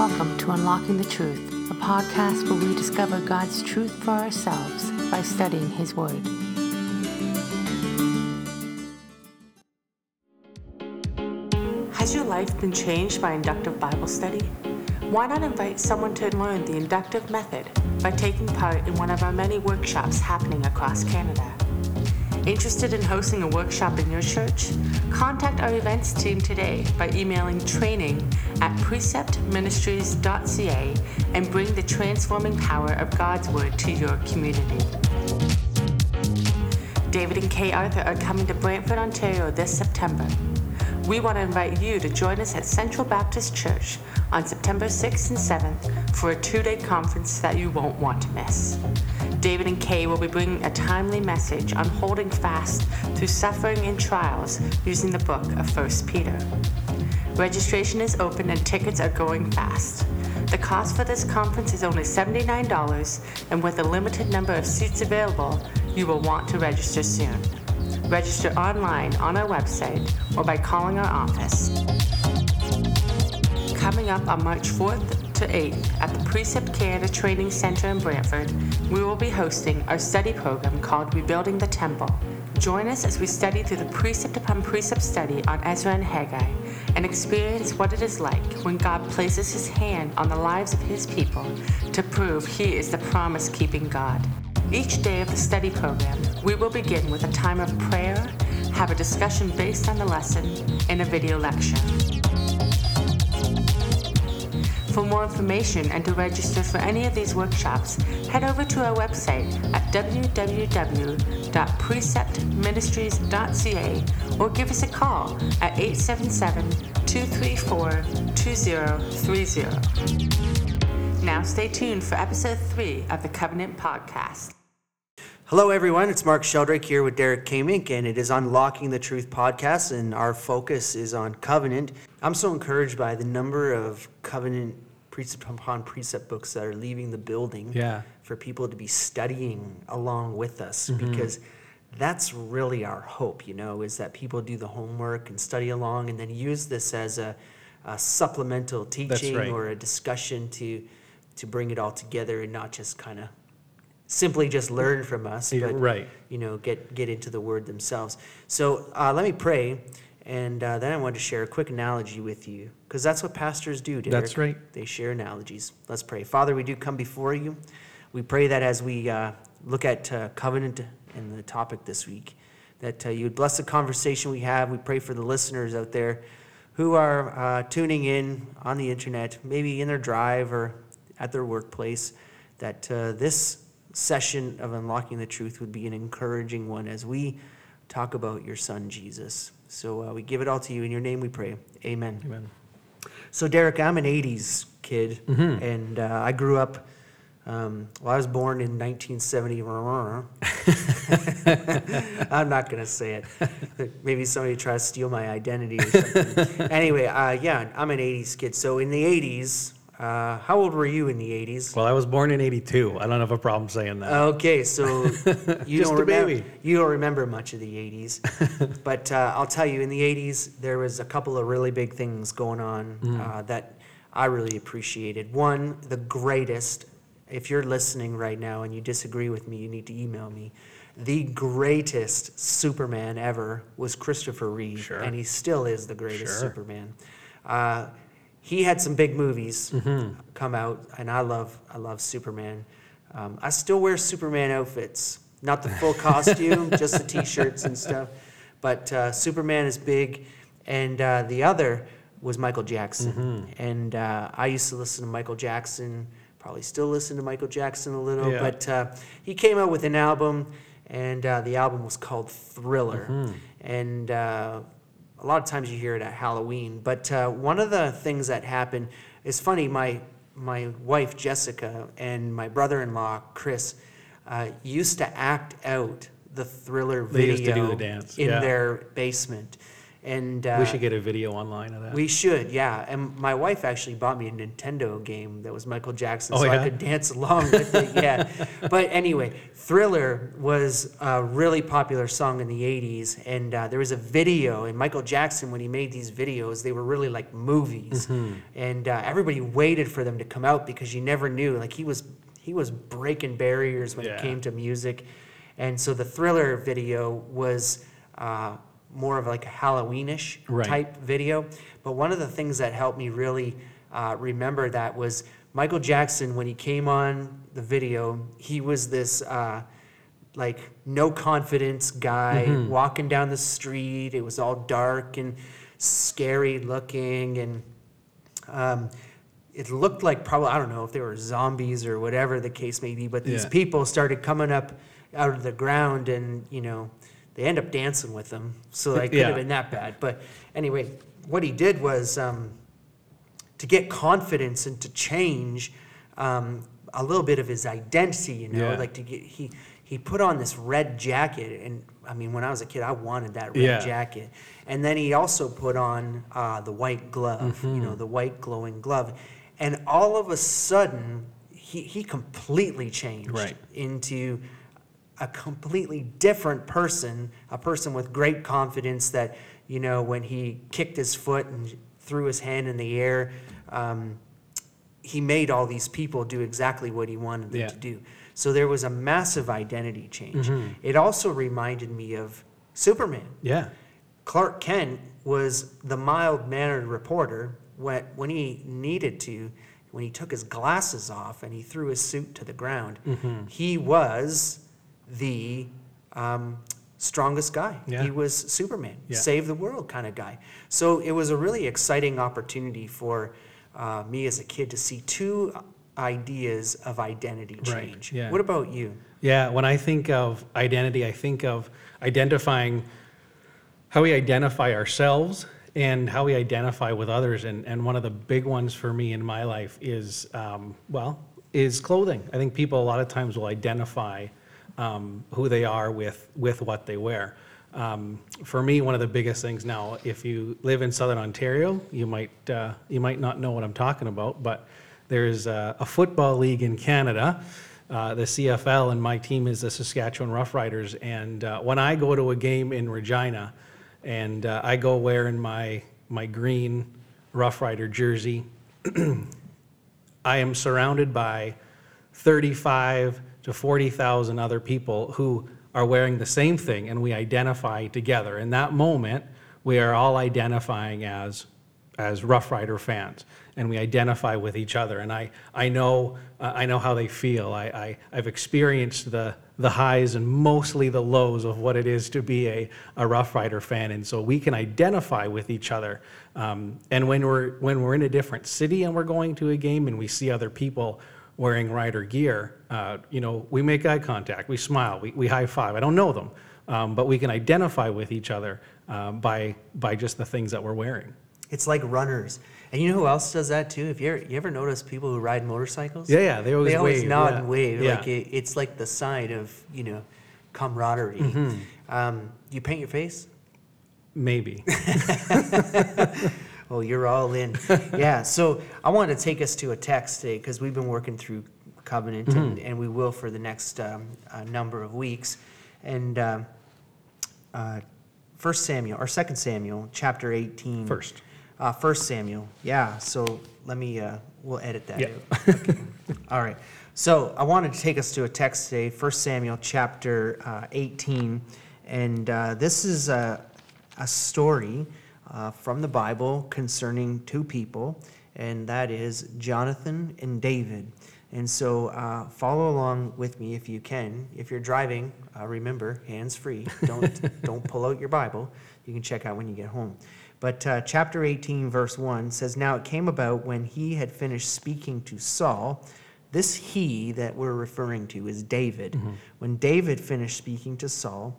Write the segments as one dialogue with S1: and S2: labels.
S1: Welcome to Unlocking the Truth, a podcast where we discover God's truth for ourselves by studying His Word. Has your life been changed by inductive Bible study? Why not invite someone to learn the inductive method by taking part in one of our many workshops happening across Canada? Interested in hosting a workshop in your church? Contact our events team today by emailing training at preceptministries.ca and bring the transforming power of God's Word to your community. David and Kay Arthur are coming to Brantford, Ontario this September we want to invite you to join us at Central Baptist Church on September 6th and 7th for a two day conference that you won't want to miss. David and Kay will be bringing a timely message on holding fast through suffering and trials using the book of 1 Peter. Registration is open and tickets are going fast. The cost for this conference is only $79, and with a limited number of seats available, you will want to register soon. Register online on our website or by calling our office. Coming up on March 4th to 8th at the Precept Canada Training Center in Brantford, we will be hosting our study program called Rebuilding the Temple Join us as we study through the precept upon precept study on Ezra and Haggai and experience what it is like when God places his hand on the lives of his people to prove he is the promise keeping God. Each day of the study program, we will begin with a time of prayer, have a discussion based on the lesson, and a video lecture. For more information and to register for any of these workshops, head over to our website at www.preceptministries.ca or give us a call at 877 234 2030. Now stay tuned for episode 3 of the Covenant Podcast.
S2: Hello, everyone. It's Mark Sheldrake here with Derek Kamink, and it is Unlocking the Truth podcast, and our focus is on covenant. I'm so encouraged by the number of covenant precept upon precept books that are leaving the building yeah. for people to be studying along with us mm-hmm. because that's really our hope, you know, is that people do the homework and study along and then use this as a, a supplemental teaching right. or a discussion to to bring it all together and not just kind of simply just learn from us, but right. you know, get get into the word themselves. So uh, let me pray. And uh, then I wanted to share a quick analogy with you, because that's what pastors do,
S3: Derek. That's right.
S2: They share analogies. Let's pray. Father, we do come before you. We pray that as we uh, look at uh, covenant and the topic this week, that uh, you would bless the conversation we have. We pray for the listeners out there who are uh, tuning in on the internet, maybe in their drive or at their workplace, that uh, this session of Unlocking the Truth would be an encouraging one as we talk about your son, Jesus. So uh, we give it all to you. In your name we pray. Amen. Amen. So, Derek, I'm an 80s kid, mm-hmm. and uh, I grew up. Um, well, I was born in 1970. I'm not going to say it. Maybe somebody tries to steal my identity or something. anyway, uh, yeah, I'm an 80s kid. So in the 80s, uh, how old were you in the 80s?
S3: Well, I was born in 82. I don't have a problem saying that.
S2: Okay, so you, don't, remember, you don't remember much of the 80s. but uh, I'll tell you, in the 80s, there was a couple of really big things going on mm. uh, that I really appreciated. One, the greatest, if you're listening right now and you disagree with me, you need to email me. The greatest Superman ever was Christopher Reeve, sure. and he still is the greatest sure. Superman. Uh, he had some big movies mm-hmm. come out, and I love I love Superman. Um, I still wear Superman outfits, not the full costume, just the T-shirts and stuff. But uh, Superman is big, and uh, the other was Michael Jackson, mm-hmm. and uh, I used to listen to Michael Jackson. Probably still listen to Michael Jackson a little, yeah. but uh, he came out with an album, and uh, the album was called Thriller, mm-hmm. and uh, a lot of times you hear it at Halloween. But uh, one of the things that happened is funny. My my wife Jessica and my brother-in-law Chris uh, used to act out the Thriller video in yeah. their basement.
S3: And uh, we should get a video online of that.
S2: We should, yeah. And my wife actually bought me a Nintendo game that was Michael Jackson, oh, so yeah? I could dance along with it. Yeah. But anyway, Thriller was a really popular song in the '80s, and uh, there was a video. And Michael Jackson, when he made these videos, they were really like movies, mm-hmm. and uh, everybody waited for them to come out because you never knew. Like he was, he was breaking barriers when yeah. it came to music, and so the Thriller video was. Uh, more of like a Halloweenish right. type video. But one of the things that helped me really uh, remember that was Michael Jackson when he came on the video. He was this uh, like no confidence guy mm-hmm. walking down the street. It was all dark and scary looking, and um, it looked like probably I don't know if they were zombies or whatever the case may be. But these yeah. people started coming up out of the ground and you know they end up dancing with him. So it could yeah. have been that bad. But anyway, what he did was um, to get confidence and to change um, a little bit of his identity. You know, yeah. like to get he he put on this red jacket and i mean when i was a kid i wanted that red yeah. jacket and then he also put on uh, the white glove mm-hmm. you know the white glowing glove and all of a sudden he, he completely changed right. into a completely different person, a person with great confidence that, you know, when he kicked his foot and threw his hand in the air, um, he made all these people do exactly what he wanted them yeah. to do. So there was a massive identity change. Mm-hmm. It also reminded me of Superman. Yeah. Clark Kent was the mild mannered reporter when, when he needed to, when he took his glasses off and he threw his suit to the ground. Mm-hmm. He was the um, strongest guy. Yeah. He was Superman, yeah. save the world kind of guy. So it was a really exciting opportunity for uh, me as a kid to see two uh, ideas of identity change. Right. Yeah. What about you?
S3: Yeah, when I think of identity, I think of identifying how we identify ourselves and how we identify with others. And, and one of the big ones for me in my life is, um, well, is clothing. I think people a lot of times will identify um, who they are with, with what they wear. Um, for me, one of the biggest things now, if you live in southern Ontario, you might, uh, you might not know what I'm talking about, but there's a, a football league in Canada. Uh, the CFL, and my team is the Saskatchewan Roughriders. And uh, when I go to a game in Regina, and uh, I go wearing my my green Rough Rider jersey, I am surrounded by 35 to 40,000 other people who are wearing the same thing and we identify together. In that moment, we are all identifying as as Rough Rider fans, and we identify with each other. And I, I know, uh, I know how they feel. I, I, I've experienced the, the highs and mostly the lows of what it is to be a, a Rough Rider fan. And so we can identify with each other. Um, and when we're, when we're in a different city and we're going to a game and we see other people wearing rider gear, uh, you know, we make eye contact, we smile, we, we high five. I don't know them, um, but we can identify with each other uh, by by just the things that we're wearing.
S2: It's like runners. And you know who else does that too? If you you ever notice people who ride motorcycles?
S3: Yeah, yeah,
S2: they always, they always wave, nod yeah. and wave. Yeah. Like it, it's like the sign of you know camaraderie. Mm-hmm. Um, you paint your face?
S3: Maybe.
S2: Oh, you're all in. yeah. So I want to take us to a text today because we've been working through covenant and, mm-hmm. and we will for the next um, uh, number of weeks. And um, uh, First Samuel or Second Samuel, chapter 18.
S3: First. Uh,
S2: First Samuel. Yeah. So let me. Uh, we'll edit that. Yeah. out. Okay. All right. So I wanted to take us to a text today, First Samuel chapter uh, 18, and uh, this is a, a story uh, from the Bible concerning two people, and that is Jonathan and David. And so uh, follow along with me if you can. If you're driving, uh, remember hands free. Don't don't pull out your Bible. You can check out when you get home. But uh, chapter 18, verse 1 says, Now it came about when he had finished speaking to Saul. This he that we're referring to is David. Mm-hmm. When David finished speaking to Saul,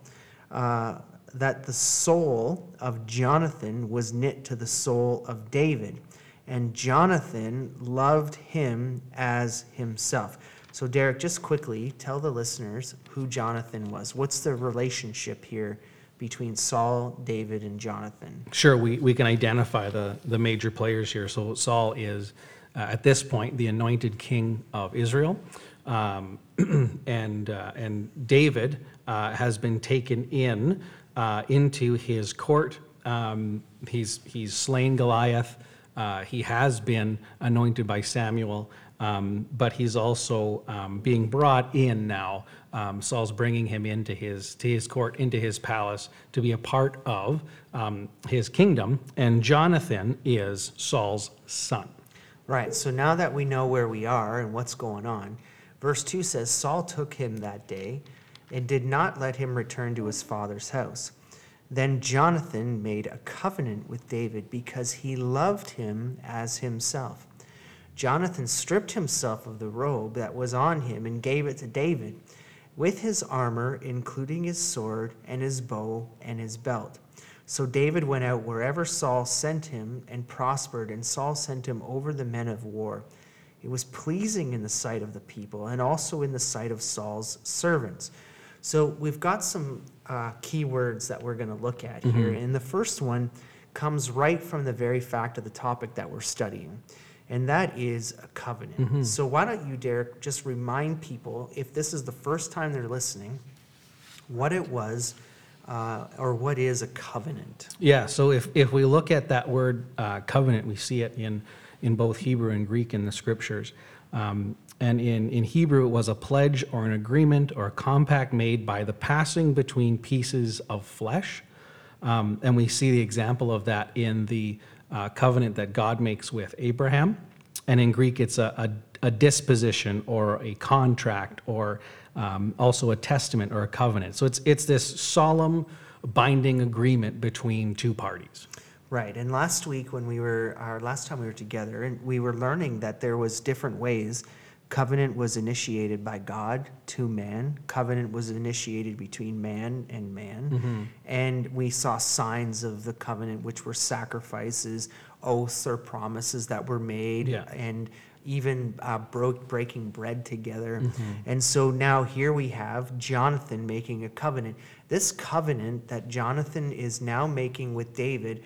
S2: uh, that the soul of Jonathan was knit to the soul of David, and Jonathan loved him as himself. So, Derek, just quickly tell the listeners who Jonathan was. What's the relationship here between Saul, David, and Jonathan?
S3: Sure, we, we can identify the, the major players here. So, Saul is, uh, at this point, the anointed king of Israel. Um, and, uh, and David uh, has been taken in uh, into his court. Um, he's, he's slain Goliath. Uh, he has been anointed by Samuel, um, but he's also um, being brought in now. Um, Saul's bringing him into his to his court, into his palace, to be a part of um, his kingdom. And Jonathan is Saul's son.
S2: Right. So now that we know where we are and what's going on, verse two says Saul took him that day and did not let him return to his father's house. Then Jonathan made a covenant with David because he loved him as himself. Jonathan stripped himself of the robe that was on him and gave it to David, with his armor, including his sword and his bow and his belt. So David went out wherever Saul sent him and prospered, and Saul sent him over the men of war. It was pleasing in the sight of the people and also in the sight of Saul's servants so we've got some uh, keywords that we're going to look at mm-hmm. here. And the first one comes right from the very fact of the topic that we're studying, and that is a covenant. Mm-hmm. So why don't you, Derek, just remind people if this is the first time they're listening, what it was. Uh, or what is a covenant?
S3: Yeah, so if, if we look at that word uh, covenant, we see it in, in both Hebrew and Greek in the scriptures. Um, and in, in Hebrew it was a pledge or an agreement or a compact made by the passing between pieces of flesh. Um, and we see the example of that in the uh, covenant that God makes with Abraham. And in Greek, it's a, a, a disposition or a contract or um, also a testament or a covenant. So it's, it's this solemn binding agreement between two parties.
S2: Right. And last week, when we were, our last time we were together, and we were learning that there was different ways Covenant was initiated by God to man. Covenant was initiated between man and man. Mm-hmm. And we saw signs of the covenant, which were sacrifices, oaths, or promises that were made, yeah. and even uh, broke, breaking bread together. Mm-hmm. And so now here we have Jonathan making a covenant. This covenant that Jonathan is now making with David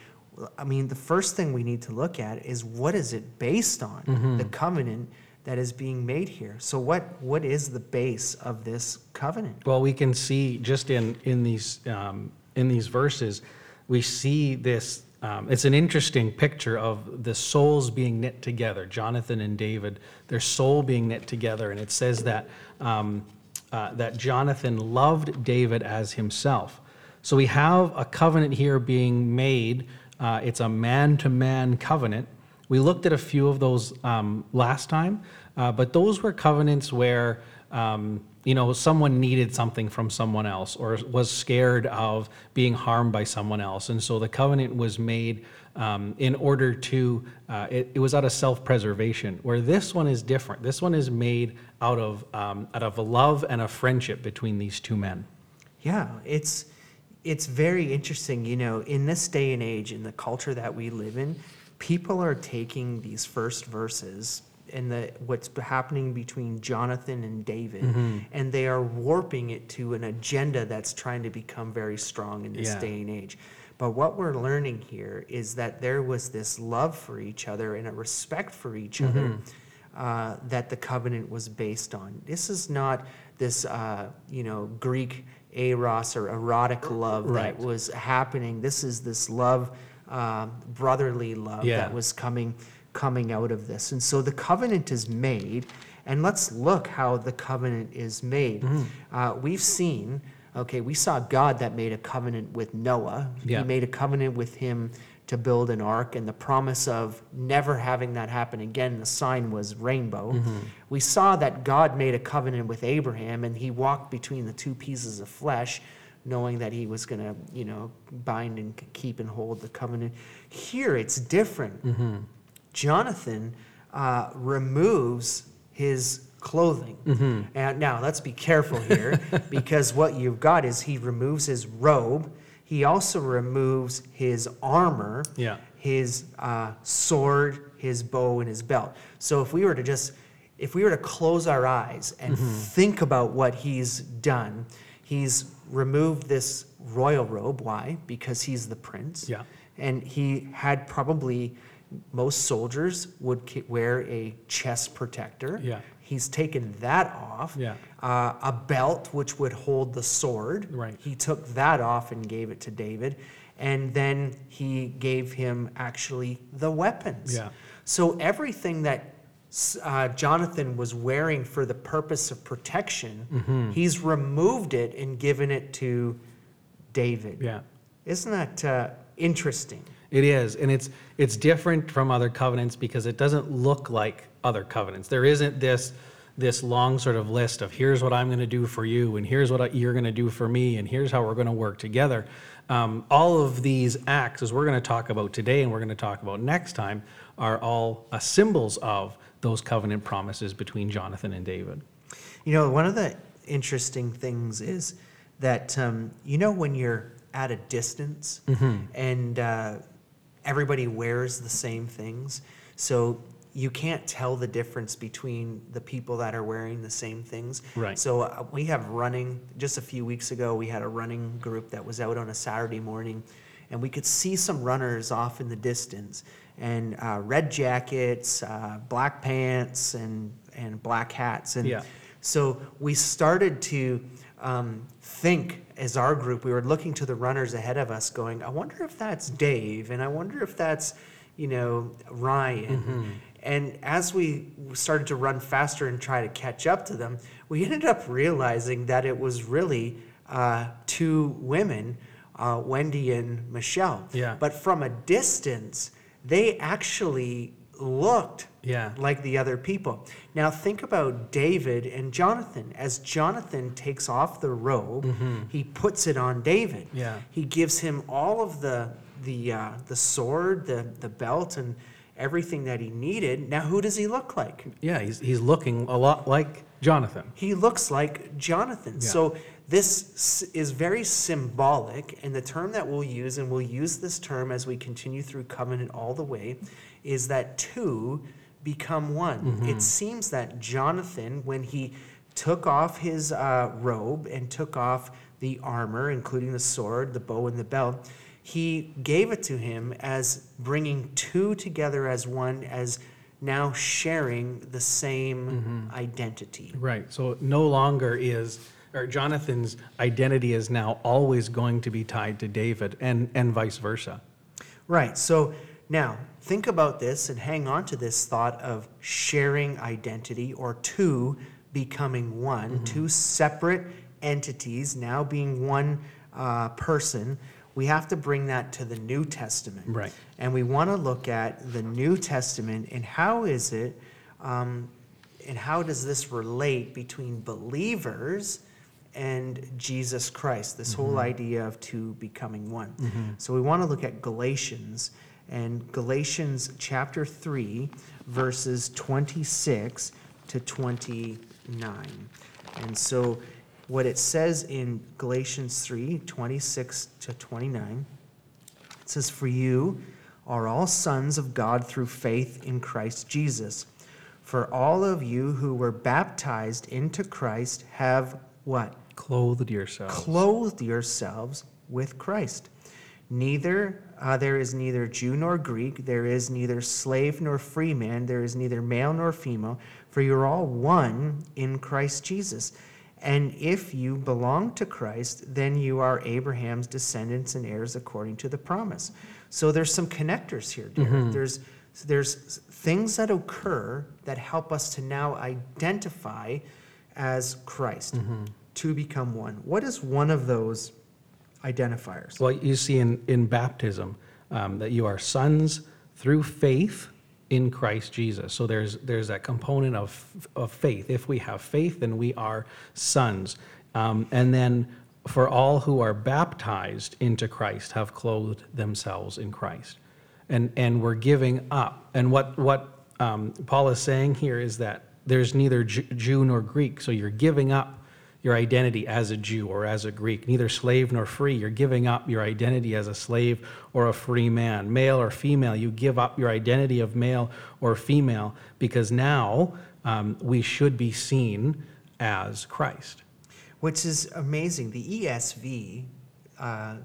S2: I mean, the first thing we need to look at is what is it based on? Mm-hmm. The covenant that is being made here. So what what is the base of this covenant?
S3: Well, we can see just in in these um, in these verses, we see this. Um, it's an interesting picture of the souls being knit together. Jonathan and David, their soul being knit together, and it says that um, uh, that Jonathan loved David as himself. So we have a covenant here being made. Uh, it's a man to man covenant we looked at a few of those um, last time, uh, but those were covenants where um, you know someone needed something from someone else or was scared of being harmed by someone else, and so the covenant was made um, in order to uh, it, it, was out of self-preservation. Where this one is different. This one is made out of um, out of a love and a friendship between these two men.
S2: Yeah, it's it's very interesting. You know, in this day and age, in the culture that we live in people are taking these first verses and the what's happening between Jonathan and David, mm-hmm. and they are warping it to an agenda that's trying to become very strong in this yeah. day and age. But what we're learning here is that there was this love for each other and a respect for each mm-hmm. other uh, that the covenant was based on. This is not this, uh, you know, Greek eros or erotic love right. that was happening. This is this love um, brotherly love yeah. that was coming coming out of this. And so the covenant is made, and let's look how the covenant is made. Mm. Uh, we've seen, okay, we saw God that made a covenant with Noah. Yeah. He made a covenant with him to build an ark and the promise of never having that happen again. The sign was rainbow. Mm-hmm. We saw that God made a covenant with Abraham and he walked between the two pieces of flesh knowing that he was going to, you know, bind and keep and hold the covenant. Here it's different. Mm-hmm. Jonathan uh, removes his clothing. Mm-hmm. And now let's be careful here because what you've got is he removes his robe. He also removes his armor, yeah. his uh, sword, his bow, and his belt. So if we were to just, if we were to close our eyes and mm-hmm. think about what he's done, he's removed this royal robe. Why? Because he's the prince. Yeah. And he had probably most soldiers would wear a chest protector. Yeah. He's taken that off. Yeah. Uh, a belt which would hold the sword. Right. He took that off and gave it to David. And then he gave him actually the weapons. Yeah. So everything that uh, Jonathan was wearing for the purpose of protection, mm-hmm. he's removed it and given it to David. Yeah, isn't that uh, interesting?
S3: It is, and it's it's different from other covenants because it doesn't look like other covenants. There isn't this this long sort of list of here's what I'm going to do for you, and here's what I, you're going to do for me, and here's how we're going to work together. Um, all of these acts, as we're going to talk about today, and we're going to talk about next time, are all uh, symbols of those covenant promises between Jonathan and David.
S2: You know, one of the interesting things is that, um, you know, when you're at a distance mm-hmm. and uh, everybody wears the same things, so you can't tell the difference between the people that are wearing the same things. Right. So uh, we have running. Just a few weeks ago, we had a running group that was out on a Saturday morning, and we could see some runners off in the distance and uh, red jackets, uh, black pants, and and black hats. And yeah. so we started to um, think as our group. We were looking to the runners ahead of us, going, "I wonder if that's Dave, and I wonder if that's you know Ryan." Mm-hmm. And as we started to run faster and try to catch up to them, we ended up realizing that it was really uh, two women, uh, Wendy and Michelle. Yeah. But from a distance, they actually looked yeah. like the other people. Now think about David and Jonathan. As Jonathan takes off the robe, mm-hmm. he puts it on David. Yeah. He gives him all of the the uh, the sword, the the belt, and everything that he needed. Now who does he look like?
S3: Yeah, he's he's looking a lot like Jonathan.
S2: He looks like Jonathan. Yeah. So this is very symbolic, and the term that we'll use, and we'll use this term as we continue through covenant all the way, is that two become one. Mm-hmm. It seems that Jonathan, when he took off his uh, robe and took off the armor, including the sword, the bow, and the belt, he gave it to him as bringing two together as one, as now sharing the same mm-hmm. identity.
S3: Right. So no longer is or Jonathan's identity is now always going to be tied to David and, and vice versa.
S2: Right. So now think about this and hang on to this thought of sharing identity or two becoming one, mm-hmm. two separate entities now being one uh, person. We have to bring that to the New Testament. Right. And we want to look at the New Testament and how is it, um, and how does this relate between believers and Jesus Christ, this mm-hmm. whole idea of two becoming one. Mm-hmm. So we want to look at Galatians and Galatians chapter 3, verses 26 to 29. And so what it says in Galatians 3, 26 to 29, it says, For you are all sons of God through faith in Christ Jesus. For all of you who were baptized into Christ have
S3: what? Clothed yourselves.
S2: Clothed yourselves with Christ. Neither uh, there is neither Jew nor Greek, there is neither slave nor free man, there is neither male nor female, for you're all one in Christ Jesus. And if you belong to Christ, then you are Abraham's descendants and heirs according to the promise. So there's some connectors here, dear. Mm-hmm. There's there's things that occur that help us to now identify as Christ. Mm-hmm to become one. What is one of those identifiers?
S3: Well, you see in, in baptism um, that you are sons through faith in Christ Jesus. So there's there's that component of of faith. If we have faith, then we are sons. Um, and then for all who are baptized into Christ have clothed themselves in Christ, and and we're giving up. And what what um, Paul is saying here is that there's neither Jew nor Greek. So you're giving up your identity as a Jew or as a Greek, neither slave nor free. You're giving up your identity as a slave or a free man, male or female. You give up your identity of male or female because now um, we should be seen as Christ.
S2: Which is amazing. The ESV. Uh,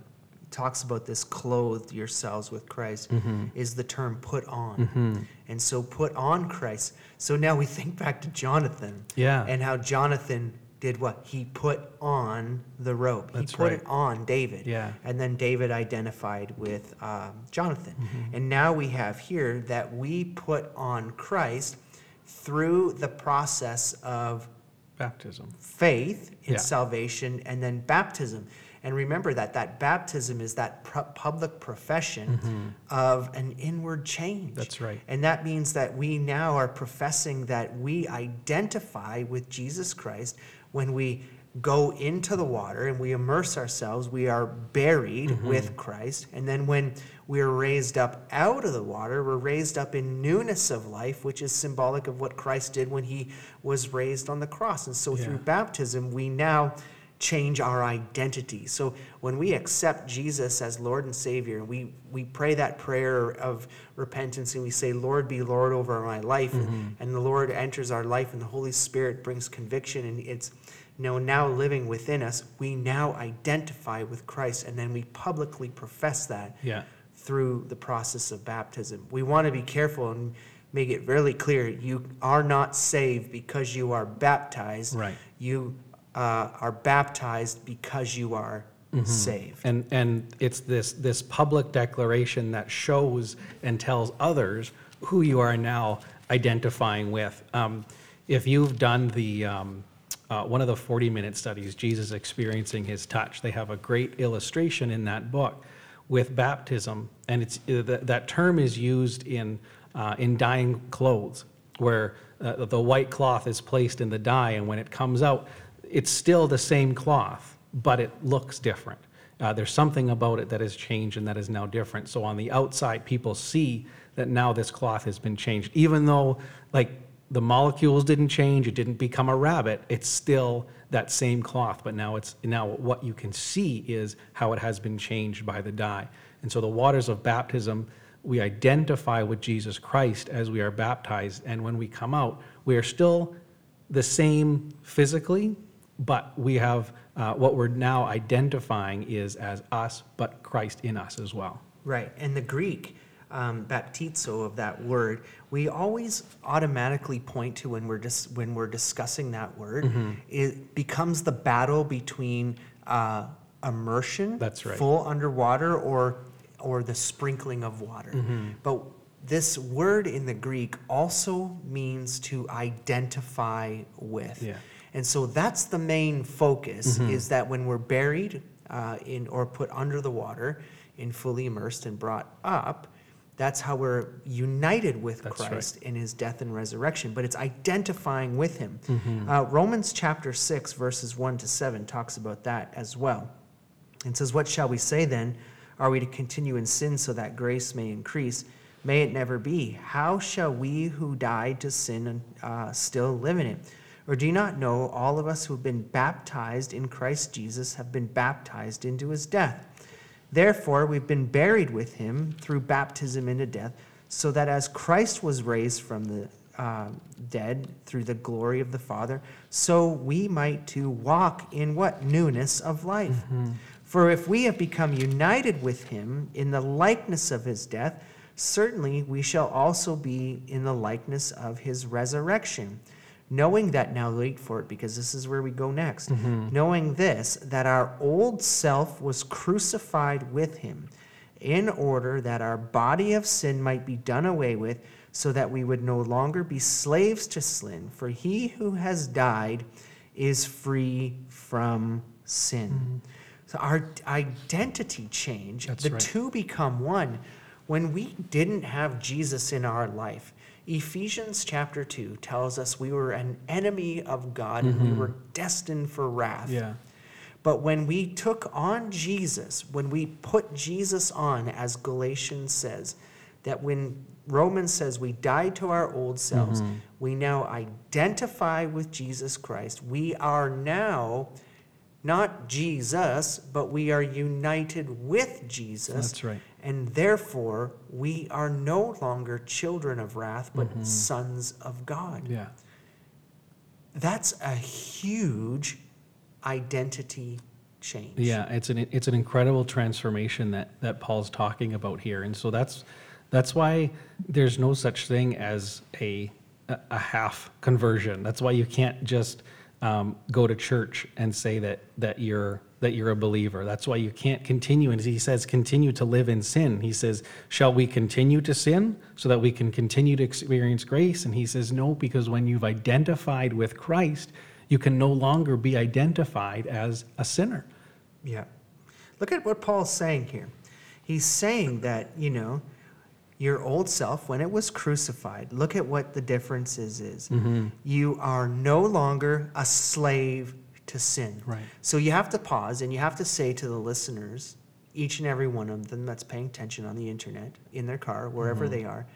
S2: talks about this clothed yourselves with Christ mm-hmm. is the term put on. Mm-hmm. And so put on Christ. So now we think back to Jonathan yeah. and how Jonathan did what? He put on the robe. That's he put right. it on David. Yeah. And then David identified with um, Jonathan. Mm-hmm. And now we have here that we put on Christ through the process of
S3: baptism,
S2: faith in yeah. salvation, and then baptism. And remember that that baptism is that pr- public profession mm-hmm. of an inward change.
S3: That's right.
S2: And that means that we now are professing that we identify with Jesus Christ when we go into the water and we immerse ourselves. We are buried mm-hmm. with Christ. And then when we are raised up out of the water, we're raised up in newness of life, which is symbolic of what Christ did when he was raised on the cross. And so yeah. through baptism, we now change our identity. So when we accept Jesus as Lord and Savior, we, we pray that prayer of repentance and we say, Lord, be Lord over my life. Mm-hmm. And, and the Lord enters our life and the Holy Spirit brings conviction and it's you know, now living within us. We now identify with Christ and then we publicly profess that yeah. through the process of baptism. We want to be careful and make it really clear you are not saved because you are baptized. Right. You uh, are baptized because you are mm-hmm. saved.
S3: And and it's this this public declaration that shows and tells others who you are now identifying with. Um, if you've done the um, uh, one of the 40 minute studies, Jesus Experiencing His Touch, they have a great illustration in that book with baptism. And it's, uh, that term is used in, uh, in dyeing clothes, where uh, the white cloth is placed in the dye, and when it comes out, it's still the same cloth, but it looks different. Uh, there's something about it that has changed and that is now different. So on the outside, people see that now this cloth has been changed. Even though, like, the molecules didn't change, it didn't become a rabbit, it's still that same cloth, but now it's now what you can see is how it has been changed by the dye. And so the waters of baptism, we identify with Jesus Christ as we are baptized, and when we come out, we are still the same physically, but we have uh, what we're now identifying is as us, but Christ in us as well.
S2: Right. And the Greek um, baptizo of that word, we always automatically point to when we're dis- when we're discussing that word. Mm-hmm. It becomes the battle between uh, immersion, that's right, full underwater, or or the sprinkling of water. Mm-hmm. But this word in the Greek also means to identify with. Yeah. And so that's the main focus mm-hmm. is that when we're buried uh, in or put under the water and fully immersed and brought up, that's how we're united with that's Christ right. in his death and resurrection, but it's identifying with him. Mm-hmm. Uh, Romans chapter 6, verses 1 to 7 talks about that as well. And says, What shall we say then? Are we to continue in sin so that grace may increase? May it never be. How shall we who died to sin uh, still live in it? Or do you not know all of us who have been baptized in Christ Jesus have been baptized into his death? Therefore, we've been buried with him through baptism into death, so that as Christ was raised from the uh, dead through the glory of the Father, so we might too walk in what? Newness of life. Mm-hmm. For if we have become united with him in the likeness of his death, certainly we shall also be in the likeness of his resurrection knowing that now wait for it because this is where we go next mm-hmm. knowing this that our old self was crucified with him in order that our body of sin might be done away with so that we would no longer be slaves to sin for he who has died is free from sin mm-hmm. so our identity change That's the right. two become one when we didn't have jesus in our life Ephesians chapter 2 tells us we were an enemy of God mm-hmm. and we mm-hmm. were destined for wrath. Yeah. But when we took on Jesus, when we put Jesus on, as Galatians says, that when Romans says we die to our old selves, mm-hmm. we now identify with Jesus Christ. We are now not Jesus, but we are united with Jesus. That's right. And therefore, we are no longer children of wrath, but mm-hmm. sons of God. Yeah. That's a huge identity change.
S3: Yeah, it's an it's an incredible transformation that that Paul's talking about here. And so that's that's why there's no such thing as a a half conversion. That's why you can't just um, go to church and say that that you're that you're a believer. That's why you can't continue. And he says, continue to live in sin. He says, shall we continue to sin so that we can continue to experience grace? And he says, no, because when you've identified with Christ, you can no longer be identified as a sinner.
S2: Yeah. Look at what Paul's saying here. He's saying that, you know, your old self when it was crucified. Look at what the difference is. is. Mm-hmm. You are no longer a slave to sin. Right. So you have to pause and you have to say to the listeners, each and every one of them that's paying attention on the internet, in their car, wherever mm-hmm. they are,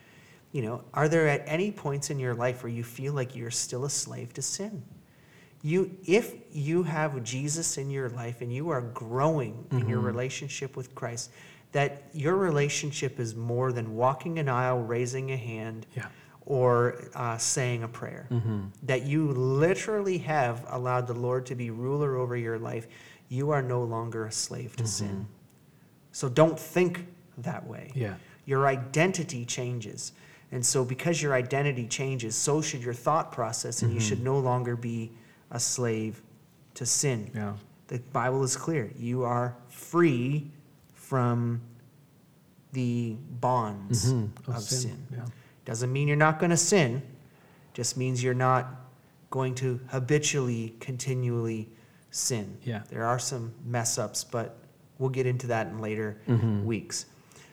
S2: you know, are there at any points in your life where you feel like you're still a slave to sin? You, if you have Jesus in your life and you are growing mm-hmm. in your mm-hmm. relationship with Christ, that your relationship is more than walking an aisle, raising a hand, yeah or uh, saying a prayer. Mm-hmm. That you literally have allowed the Lord to be ruler over your life. You are no longer a slave to mm-hmm. sin. So don't think that way. Yeah. Your identity changes. And so, because your identity changes, so should your thought process, and mm-hmm. you should no longer be a slave to sin. Yeah. The Bible is clear. You are free from the bonds mm-hmm. of, of sin. sin. Yeah. Doesn't mean you're not going to sin, just means you're not going to habitually, continually sin. Yeah. There are some mess ups, but we'll get into that in later mm-hmm. weeks.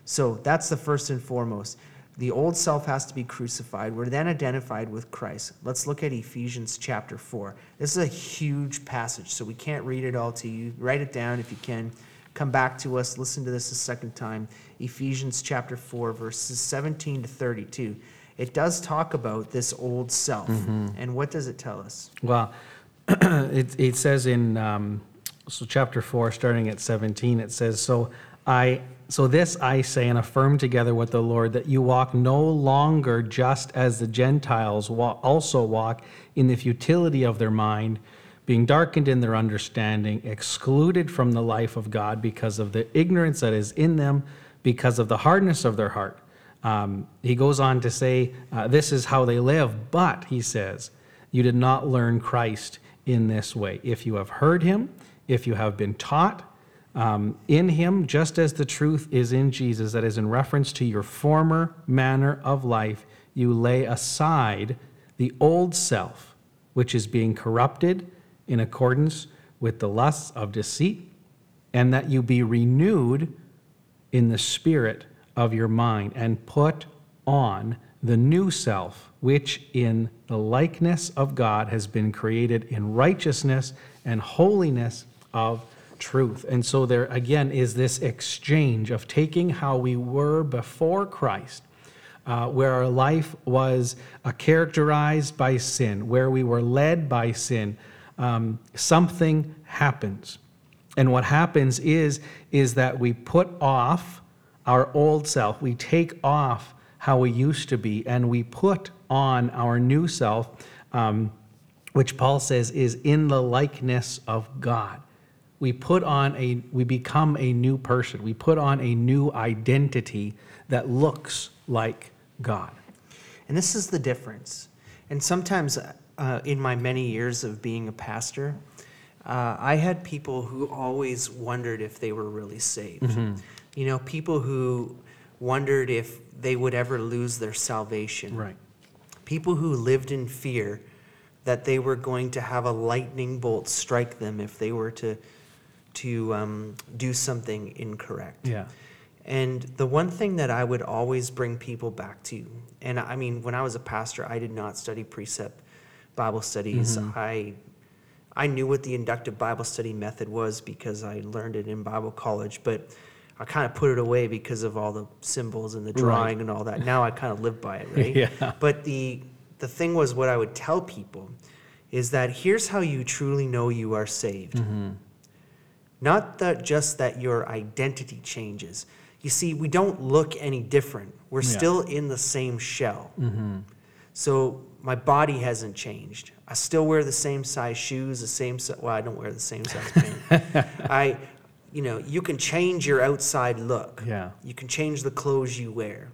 S2: So that's the first and foremost. The old self has to be crucified. We're then identified with Christ. Let's look at Ephesians chapter 4. This is a huge passage, so we can't read it all to you. Write it down if you can. Come back to us, listen to this a second time, Ephesians chapter 4, verses 17 to 32, it does talk about this old self. Mm-hmm. And what does it tell us?
S3: Well, it, it says in um, so chapter 4, starting at 17, it says, So I so this I say and affirm together with the Lord that you walk no longer just as the Gentiles also walk in the futility of their mind, being darkened in their understanding, excluded from the life of God because of the ignorance that is in them because of the hardness of their heart. Um, he goes on to say, uh, This is how they live, but, he says, you did not learn Christ in this way. If you have heard him, if you have been taught um, in him, just as the truth is in Jesus, that is in reference to your former manner of life, you lay aside the old self, which is being corrupted in accordance with the lusts of deceit, and that you be renewed in the spirit of your mind and put on the new self, which in the likeness of God has been created in righteousness and holiness of truth. And so there again is this exchange of taking how we were before Christ. Uh, where our life was uh, characterized by sin, where we were led by sin, um, something happens. And what happens is is that we put off our old self. We take off how we used to be, and we put on our new self, um, which Paul says is in the likeness of God. We put on a we become a new person. We put on a new identity that looks like God.
S2: And this is the difference. And sometimes, uh, in my many years of being a pastor, uh, I had people who always wondered if they were really saved. Mm-hmm. You know, people who wondered if they would ever lose their salvation. Right. People who lived in fear that they were going to have a lightning bolt strike them if they were to to um, do something incorrect. Yeah. And the one thing that I would always bring people back to, and I mean, when I was a pastor, I did not study precept Bible studies. Mm-hmm. I I knew what the inductive Bible study method was because I learned it in Bible college, but I kind of put it away because of all the symbols and the drawing right. and all that. Now I kind of live by it, right? yeah. But the the thing was what I would tell people is that here's how you truly know you are saved. Mm-hmm. Not that just that your identity changes. You see, we don't look any different. We're yeah. still in the same shell. Mm-hmm. So my body hasn't changed. I still wear the same size shoes, the same. Si- well, I don't wear the same size pants. I, you know, you can change your outside look. Yeah. You can change the clothes you wear.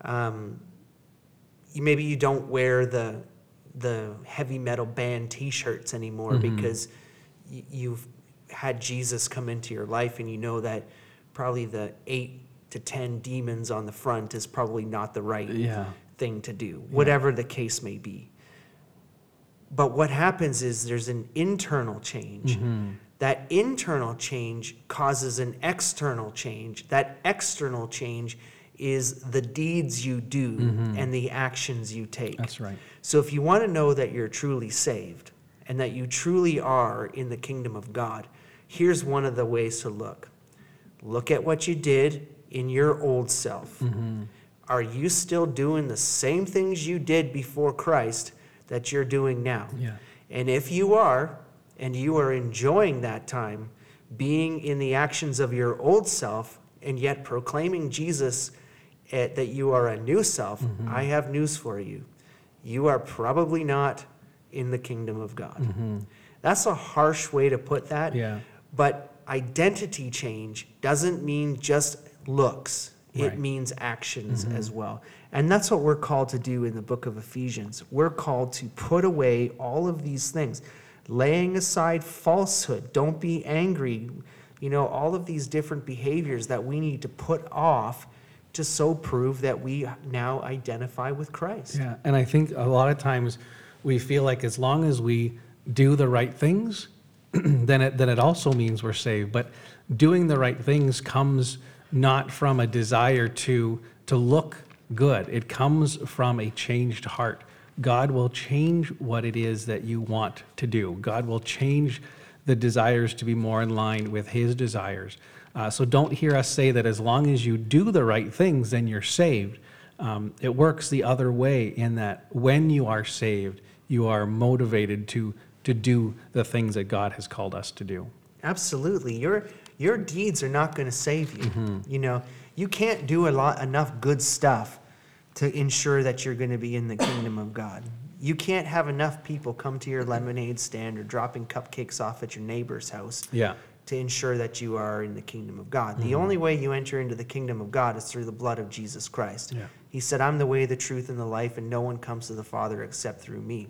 S2: Um, maybe you don't wear the the heavy metal band T-shirts anymore mm-hmm. because y- you've had Jesus come into your life, and you know that probably the eight to ten demons on the front is probably not the right yeah thing to do, whatever yeah. the case may be. But what happens is there's an internal change. Mm-hmm. That internal change causes an external change. That external change is the deeds you do mm-hmm. and the actions you take. That's right. So if you want to know that you're truly saved and that you truly are in the kingdom of God, here's one of the ways to look look at what you did in your old self. Mm-hmm are you still doing the same things you did before Christ that you're doing now? Yeah. And if you are, and you are enjoying that time, being in the actions of your old self, and yet proclaiming Jesus at, eh, that you are a new self, mm-hmm. I have news for you. You are probably not in the kingdom of God. Mm-hmm. That's a harsh way to put that. Yeah. But identity change doesn't mean just looks. It means actions mm-hmm. as well. And that's what we're called to do in the book of Ephesians. We're called to put away all of these things, laying aside falsehood. Don't be angry. You know, all of these different behaviors that we need to put off to so prove that we now identify with Christ.
S3: Yeah. And I think a lot of times we feel like as long as we do the right things, then it then it also means we're saved. But doing the right things comes not from a desire to, to look good. It comes from a changed heart. God will change what it is that you want to do. God will change the desires to be more in line with His desires. Uh, so don't hear us say that as long as you do the right things, then you're saved. Um, it works the other way in that when you are saved, you are motivated to to do the things that God has called us to do.
S2: Absolutely. You're your deeds are not going to save you. Mm-hmm. You know, you can't do a lot enough good stuff to ensure that you're going to be in the kingdom of God. You can't have enough people come to your lemonade stand or dropping cupcakes off at your neighbor's house. Yeah. To ensure that you are in the kingdom of God. Mm-hmm. The only way you enter into the kingdom of God is through the blood of Jesus Christ. Yeah. He said, I'm the way, the truth, and the life, and no one comes to the Father except through me.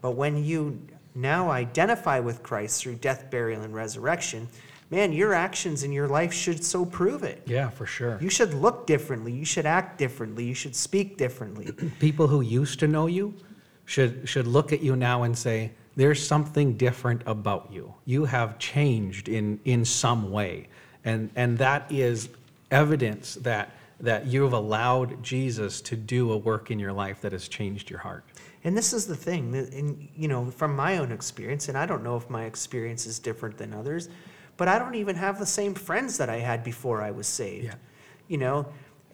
S2: But when you now identify with Christ through death, burial, and resurrection, man, your actions in your life should so prove it.
S3: Yeah, for sure.
S2: You should look differently. You should act differently. You should speak differently.
S3: People who used to know you should should look at you now and say, "There's something different about you. You have changed in in some way," and and that is evidence that that you have allowed Jesus to do a work in your life that has changed your heart.
S2: And this is the thing, and you know, from my own experience, and I don't know if my experience is different than others but I don't even have the same friends that I had before I was saved. Yeah. You know,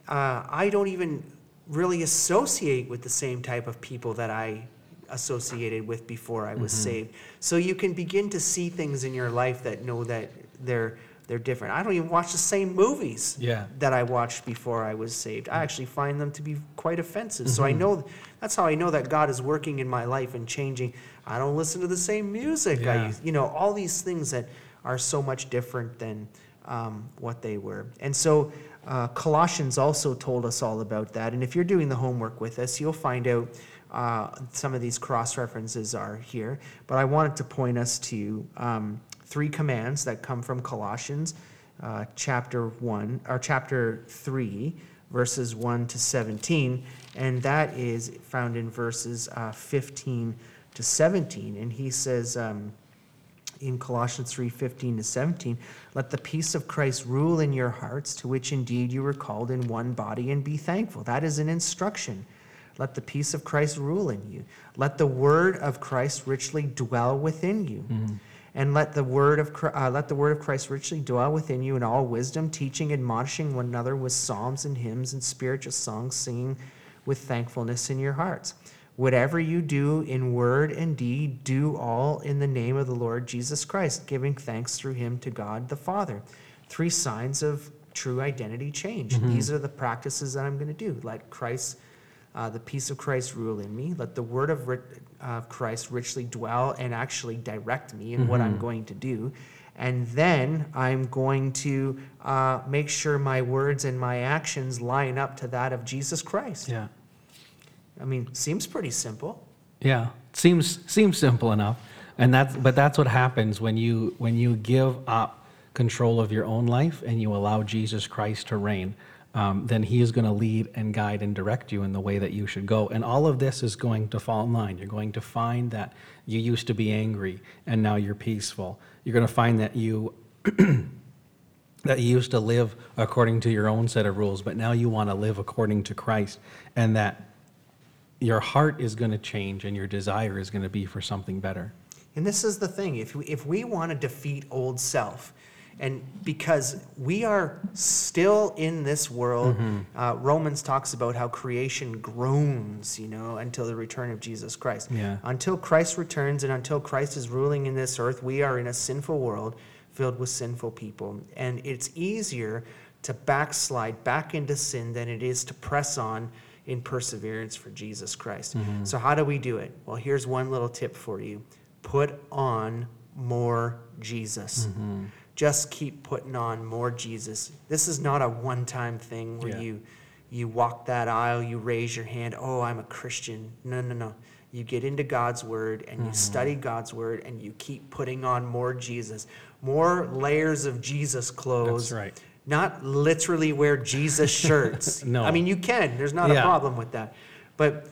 S2: uh, I don't even really associate with the same type of people that I associated with before I was mm-hmm. saved. So you can begin to see things in your life that know that they're they're different. I don't even watch the same movies yeah. that I watched before I was saved. I mm. actually find them to be quite offensive. Mm-hmm. So I mm-hmm. know that's how I know that God is working in my life and changing. I don't listen to the same music. Yeah. I you know all these things that are so much different than um, what they were. And so uh, Colossians also told us all about that. And if you're doing the homework with us, you'll find out uh, some of these cross references are here. But I wanted to point us to um, three commands that come from Colossians uh, chapter 1 or chapter 3 verses 1 to 17 and that is found in verses uh, 15 to 17 and he says um, in Colossians three fifteen to 17, let the peace of Christ rule in your hearts, to which indeed you were called in one body, and be thankful. That is an instruction. Let the peace of Christ rule in you. Let the word of Christ richly dwell within you. Mm-hmm. And let the word of uh, let the word of Christ richly dwell within you in all wisdom, teaching, admonishing one another with psalms and hymns and spiritual songs, singing with thankfulness in your hearts. Whatever you do in word and deed, do all in the name of the Lord Jesus Christ, giving thanks through him to God the Father. Three signs of true identity change. Mm-hmm. These are the practices that I'm going to do. Let Christ, uh, the peace of Christ, rule in me. Let the word of, ri- of Christ richly dwell and actually direct me in mm-hmm. what I'm mm-hmm. going to do. And then I'm going to uh, make sure my words and my actions line up to that of Jesus Christ. Yeah. I mean, seems pretty simple.
S3: Yeah, seems seems simple enough, and that's but that's what happens when you when you give up control of your own life and you allow Jesus Christ to reign. Um, then he is going to lead and guide and direct you in the way that you should go. And all of this is going to fall in line. You're going to find that you used to be angry and now you're peaceful. You're going to find that you that you used to live according to your own set of rules, but now you want to live according to Christ, and that your heart is going to change and your desire is going to be for something better.
S2: And this is the thing if we, if we want to defeat old self, and because we are still in this world, mm-hmm. uh, Romans talks about how creation groans, you know, until the return of Jesus Christ. Yeah. Until Christ returns and until Christ is ruling in this earth, we are in a sinful world filled with sinful people. And it's easier to backslide back into sin than it is to press on in perseverance for Jesus Christ. Mm-hmm. So, how do we do it? Well, here's one little tip for you put on more Jesus. Mm-hmm. Just keep putting on more Jesus. This is not a one time thing where yeah. you. You walk that aisle, you raise your hand, oh, I'm a Christian. No, no, no you get into God's word and you mm-hmm. study God's word and you keep putting on more Jesus, more layers of Jesus clothes. That's right not literally wear Jesus shirts. no. I mean, you can. There's not yeah. a problem with that. But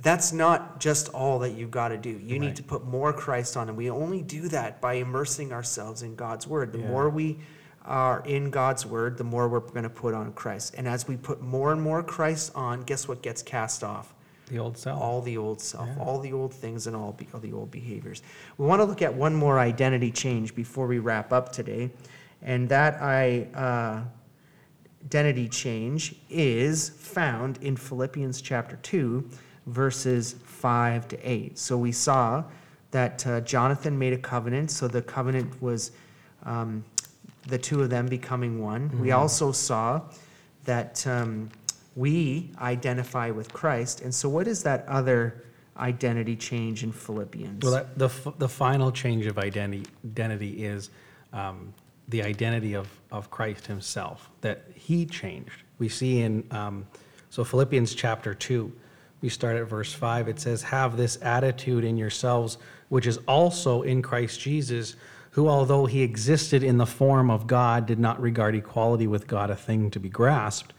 S2: that's not just all that you've got to do. You right. need to put more Christ on. And we only do that by immersing ourselves in God's word. The yeah. more we are in God's word, the more we're going to put on Christ. And as we put more and more Christ on, guess what gets cast off?
S3: The old self.
S2: All the old self, yeah. all the old things, and all, be- all the old behaviors. We want to look at one more identity change before we wrap up today and that I, uh, identity change is found in Philippians chapter 2, verses 5 to 8. So we saw that uh, Jonathan made a covenant, so the covenant was um, the two of them becoming one. Mm-hmm. We also saw that um, we identify with Christ. And so, what is that other? identity change in Philippians? Well, that,
S3: the, the final change of identity, identity is um, the identity of, of Christ himself, that he changed. We see in, um, so Philippians chapter 2, we start at verse 5. It says, Have this attitude in yourselves, which is also in Christ Jesus, who, although he existed in the form of God, did not regard equality with God a thing to be grasped,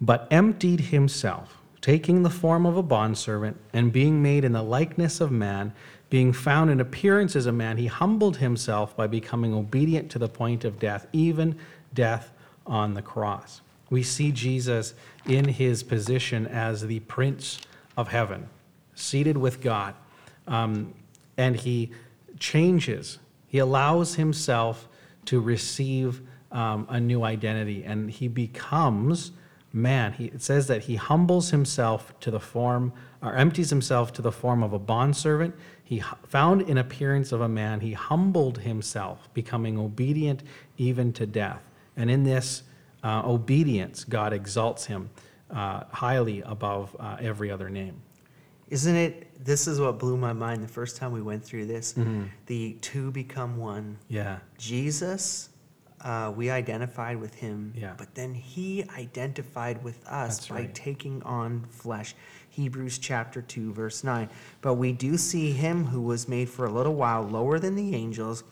S3: but emptied himself taking the form of a bondservant, and being made in the likeness of man, being found in appearance as a man, he humbled himself by becoming obedient to the point of death, even death on the cross. We see Jesus in his position as the Prince of Heaven, seated with God. Um, and he changes, he allows himself to receive um, a new identity, and he becomes man. He, it says that he humbles himself to the form, or empties himself to the form of a bondservant. He found in appearance of a man. He humbled himself, becoming obedient even to death. And in this uh, obedience, God exalts him uh, highly above uh, every other name.
S2: Isn't it? This is what blew my mind the first time we went through this. Mm-hmm. The two become one. Yeah. Jesus uh, we identified with him, yeah. but then he identified with us That's by right. taking on flesh. Hebrews chapter 2, verse 9. But we do see him who was made for a little while lower than the angels,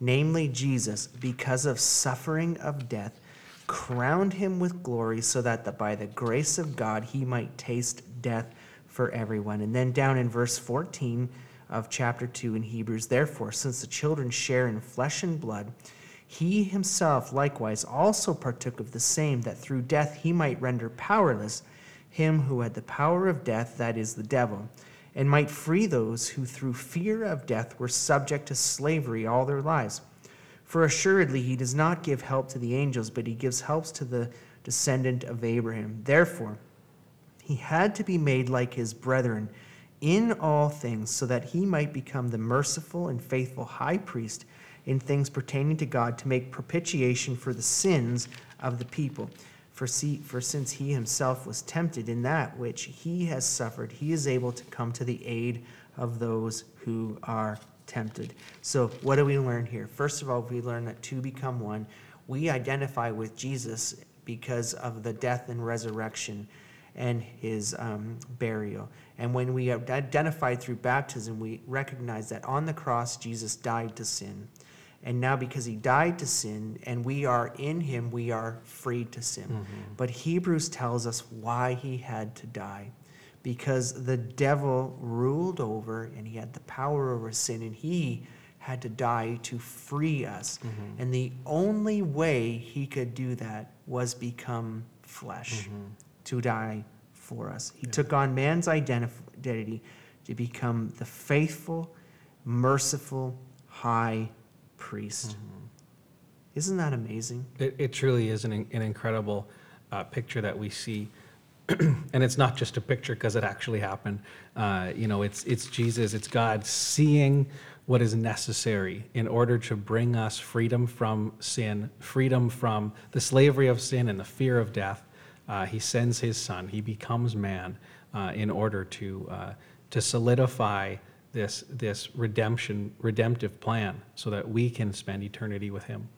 S2: namely Jesus, because of suffering of death, crowned him with glory so that the, by the grace of God he might taste death for everyone. And then down in verse 14 of chapter 2 in Hebrews, therefore, since the children share in flesh and blood, he himself likewise also partook of the same, that through death he might render powerless him who had the power of death, that is, the devil, and might free those who through fear of death were subject to slavery all their lives. For assuredly he does not give help to the angels, but he gives helps to the descendant of Abraham. Therefore, he had to be made like his brethren in all things, so that he might become the merciful and faithful high priest in things pertaining to God to make propitiation for the sins of the people. For, see, for since he himself was tempted in that which he has suffered, he is able to come to the aid of those who are tempted. So, what do we learn here? First of all, we learn that two become one. We identify with Jesus because of the death and resurrection and his um, burial. And when we identify through baptism, we recognize that on the cross, Jesus died to sin. And now, because he died to sin and we are in him, we are free to sin. Mm-hmm. But Hebrews tells us why he had to die because the devil ruled over and he had the power over sin and he had to die to free us. Mm-hmm. And the only way he could do that was become flesh, mm-hmm. to die for us. He yeah. took on man's identity to become the faithful, merciful, high priest. Mm-hmm. Isn't that amazing?
S3: It, it truly is an, an incredible uh, picture that we see. and it's not just a picture because it actually happened. Uh, you know, it's it's Jesus, it's God seeing what is necessary in order to bring us freedom from sin, freedom from the slavery of sin and the fear of death. Uh, he sends His Son. He becomes man uh, in order to uh, to solidify this this redemption redemptive plan so that we can spend eternity with him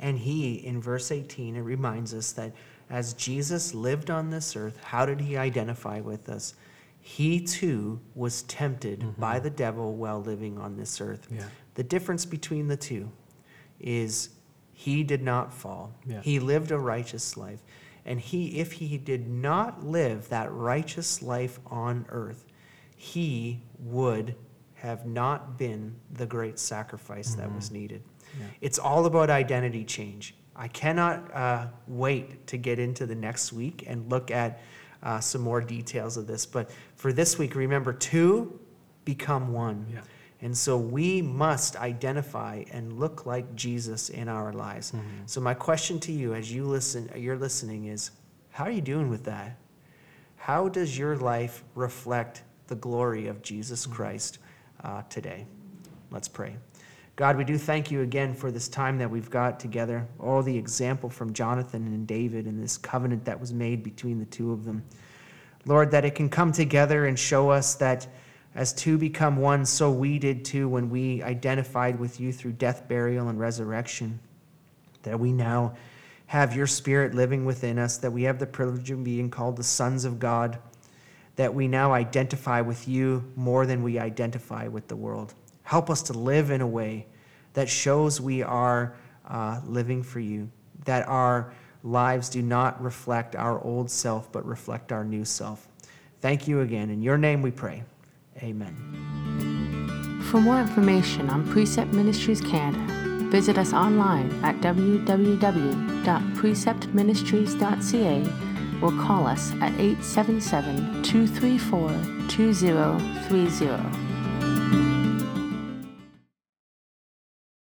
S2: and he in verse 18 it reminds us that as jesus lived on this earth how did he identify with us he too was tempted mm-hmm. by the devil while living on this earth yeah. the difference between the two is he did not fall yeah. he lived a righteous life and he if he did not live that righteous life on earth he would have not been the great sacrifice mm-hmm. that was mm-hmm. needed. Yeah. It's all about identity change. I cannot uh, wait to get into the next week and look at uh, some more details of this. But for this week, remember two become one. Yeah. And so we must identify and look like Jesus in our lives. Mm-hmm. So my question to you as you listen you're listening is how are you doing with that? How does your life reflect the glory of Jesus mm-hmm. Christ? uh, today. Let's pray. God, we do thank you again for this time that we've got together. All the example from Jonathan and David and this covenant that was made between the two of them. Lord, that it can come together and show us that as two become one, so we did too when we identified with you through death, burial, and resurrection. That we now have your spirit living within us, that we have the privilege of being called the sons of God that we now identify with you more than we identify with the world. Help us to live in a way that shows we are uh, living for you, that our lives do not reflect our old self, but reflect our new self. Thank you again. In your name we pray. Amen. For more information on Precept Ministries Canada, visit us online at www.preceptministries.ca or call us at 877 234 2030.